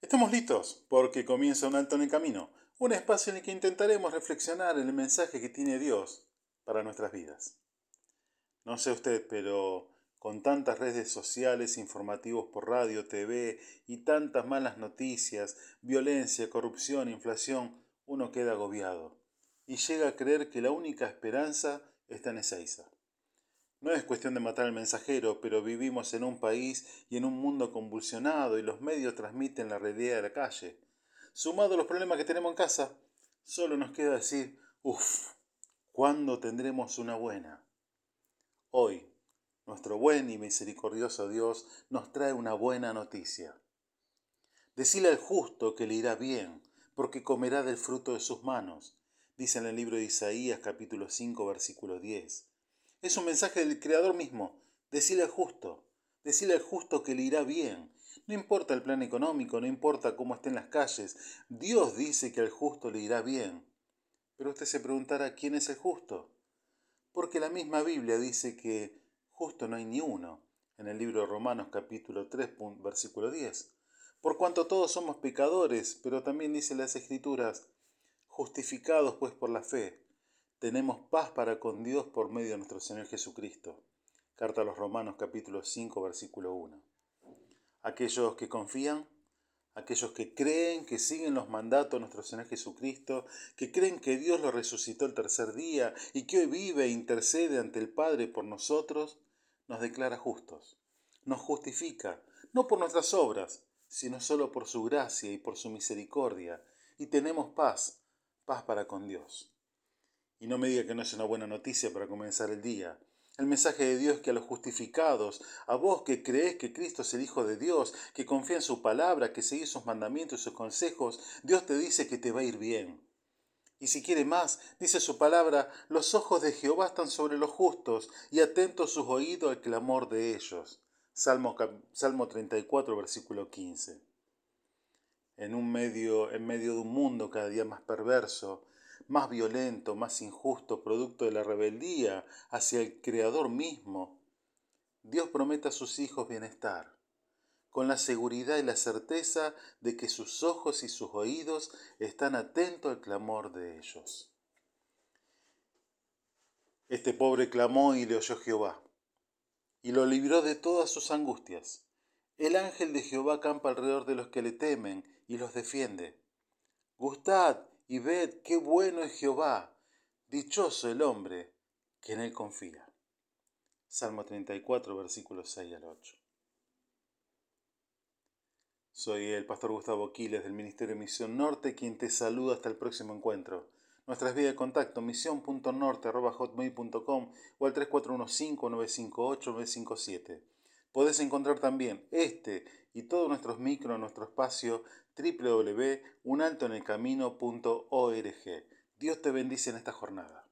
Estamos listos porque comienza un alto en el camino, un espacio en el que intentaremos reflexionar en el mensaje que tiene Dios para nuestras vidas. No sé usted, pero con tantas redes sociales, informativos por radio, TV y tantas malas noticias, violencia, corrupción, inflación, uno queda agobiado y llega a creer que la única esperanza está en Ezeiza. No es cuestión de matar al mensajero, pero vivimos en un país y en un mundo convulsionado y los medios transmiten la realidad de la calle. Sumado a los problemas que tenemos en casa, solo nos queda decir, uff, ¿cuándo tendremos una buena? Hoy, nuestro buen y misericordioso Dios nos trae una buena noticia. Decile al justo que le irá bien, porque comerá del fruto de sus manos, dice en el libro de Isaías capítulo 5 versículo 10. Es un mensaje del Creador mismo. Decirle al justo, decirle al justo que le irá bien. No importa el plan económico, no importa cómo estén las calles. Dios dice que al justo le irá bien. Pero usted se preguntará, ¿quién es el justo? Porque la misma Biblia dice que justo no hay ni uno. En el libro de Romanos capítulo 3, versículo 10. Por cuanto todos somos pecadores, pero también dice las Escrituras, justificados pues por la fe tenemos paz para con Dios por medio de nuestro Señor Jesucristo. Carta a los Romanos capítulo 5 versículo 1. Aquellos que confían, aquellos que creen, que siguen los mandatos de nuestro Señor Jesucristo, que creen que Dios lo resucitó el tercer día y que hoy vive e intercede ante el Padre por nosotros, nos declara justos, nos justifica, no por nuestras obras, sino solo por su gracia y por su misericordia, y tenemos paz, paz para con Dios. Y no me diga que no es una buena noticia para comenzar el día. El mensaje de Dios que a los justificados, a vos que crees que Cristo es el Hijo de Dios, que confía en su palabra, que seguís sus mandamientos y sus consejos, Dios te dice que te va a ir bien. Y si quiere más, dice su palabra, los ojos de Jehová están sobre los justos y atentos sus oídos al clamor de ellos. Salmo, Salmo 34, versículo 15. En, un medio, en medio de un mundo cada día más perverso, más violento, más injusto, producto de la rebeldía hacia el Creador mismo, Dios promete a sus hijos bienestar, con la seguridad y la certeza de que sus ojos y sus oídos están atentos al clamor de ellos. Este pobre clamó y le oyó Jehová, y lo libró de todas sus angustias. El ángel de Jehová campa alrededor de los que le temen y los defiende. Gustad y ved qué bueno es Jehová, dichoso el hombre que en él confía. Salmo 34, versículos 6 al 8. Soy el pastor Gustavo Quiles del Ministerio de Misión Norte, quien te saluda hasta el próximo encuentro. Nuestras vías de contacto misión.norte.hotmail.com o al 3415-958-957. Podés encontrar también este y todos nuestros micros en nuestro espacio www.unaltoenelcamino.org. Dios te bendice en esta jornada.